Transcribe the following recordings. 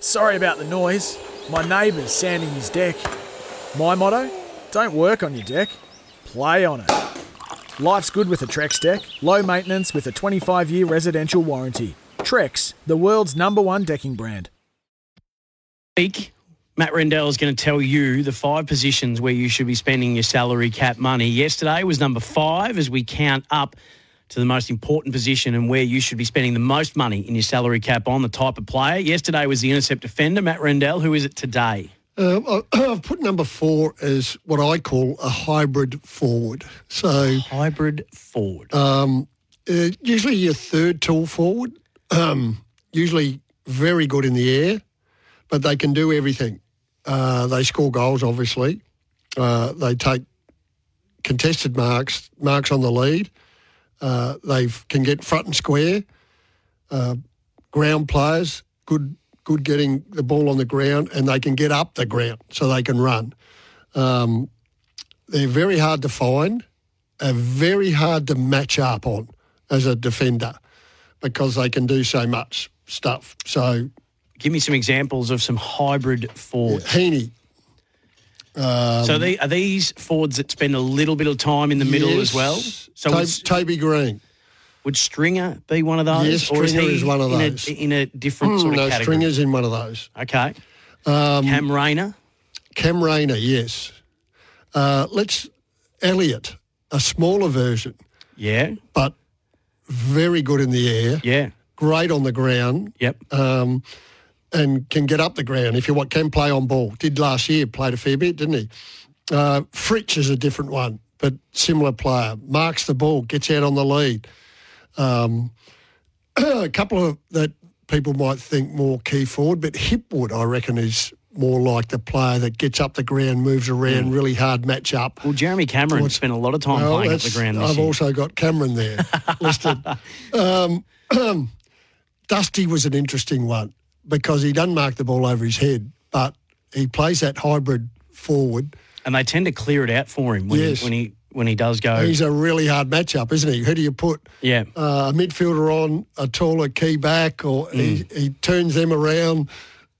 Sorry about the noise. My neighbour's sanding his deck. My motto don't work on your deck, play on it. Life's good with a Trex deck, low maintenance with a 25 year residential warranty. Trex, the world's number one decking brand. week, Matt Rendell is going to tell you the five positions where you should be spending your salary cap money. Yesterday was number five as we count up to the most important position and where you should be spending the most money in your salary cap on the type of player. Yesterday was the intercept defender, Matt Rendell. Who is it today? I- I've put number four as what I call a hybrid forward. So Hybrid forward. um, uh, usually your third tool forward, um, usually very good in the air, but they can do everything. Uh, they score goals, obviously. Uh, they take contested marks, marks on the lead. Uh, they can get front and square. Uh, ground players, good, good getting the ball on the ground, and they can get up the ground so they can run. Um, they're very hard to find, are very hard to match up on as a defender because they can do so much stuff. So Give me some examples of some hybrid forwards. Heeney, so they, are these forwards that spend a little bit of time in the middle as well? So To- would, Toby Greene. would Stringer be one of those? Yes, or is Stringer he is one of in those. A, in a different Mm, sort of no, category? Stringer's in one of those. Okay. Um, Cam Rayner. Cam Rayner, yes. Uh, let's Elliott, a smaller version, Yeah. but very good in the air, Yeah. great on the ground, Yep. um, and can get up the ground if you want. Can play on ball. Did last year, played a fair bit, didn't he? Uh, Fritsch is a different one, but similar player. Marks the ball, gets out on the lead. Um, a couple of that people might think more key forward, but Hipwood, I reckon, is more like the player that gets up the ground, moves around, really hard match up. Well, Jeremy Cameron spent a lot of time Well, playing up the ground this I've year. also got Cameron there listed. Um, Dusty was an interesting one because he doesn't mark the ball over his head, but he plays that hybrid forward. And they tend to clear it out for him when, yes. he, when he when he does go. He's a really hard matchup, isn't he? Who do you put? Yeah, uh, a midfielder on a taller key back, or mm. he, he turns them around.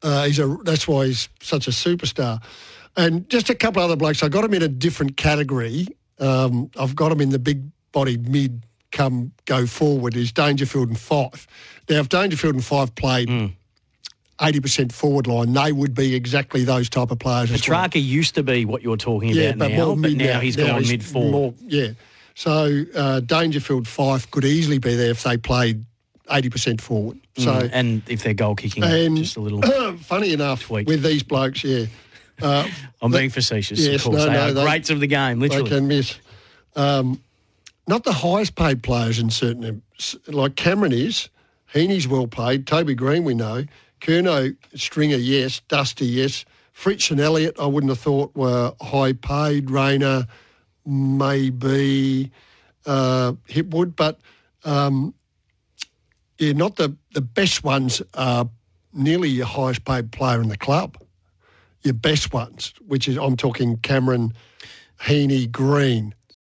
Uh, he's a that's why he's such a superstar. And just a couple other blokes. I got him in a different category. Um, I've got him in the big body mid come go forward is Dangerfield and Fyfe. Now, if Dangerfield and Fyfe played, mm. 80% forward line, they would be exactly those type of players. Petracca well. used to be what you're talking yeah, about but now, more but mid, now he's now gone mid four. Yeah. So uh, Dangerfield Fyfe could easily be there if they played 80% forward. Mm, so mm, And if they're goal kicking, just a little. funny enough, tweak. with these blokes, yeah. Uh, I'm being facetious, yes, of course. No, they no, are greats of the game, literally. They can miss. Um, not the highest paid players in certain, like Cameron is. Heeney's well paid. Toby Greene, we know. Kerno, Stringer, yes. Dusty, yes. Fritsch and Elliott, I wouldn't have thought were high paid. Rayner, maybe uh, Hipwood, but um, yeah, not the, the best ones are nearly your highest paid player in the club. Your best ones, which is I'm talking Cameron, Heeney, Greene.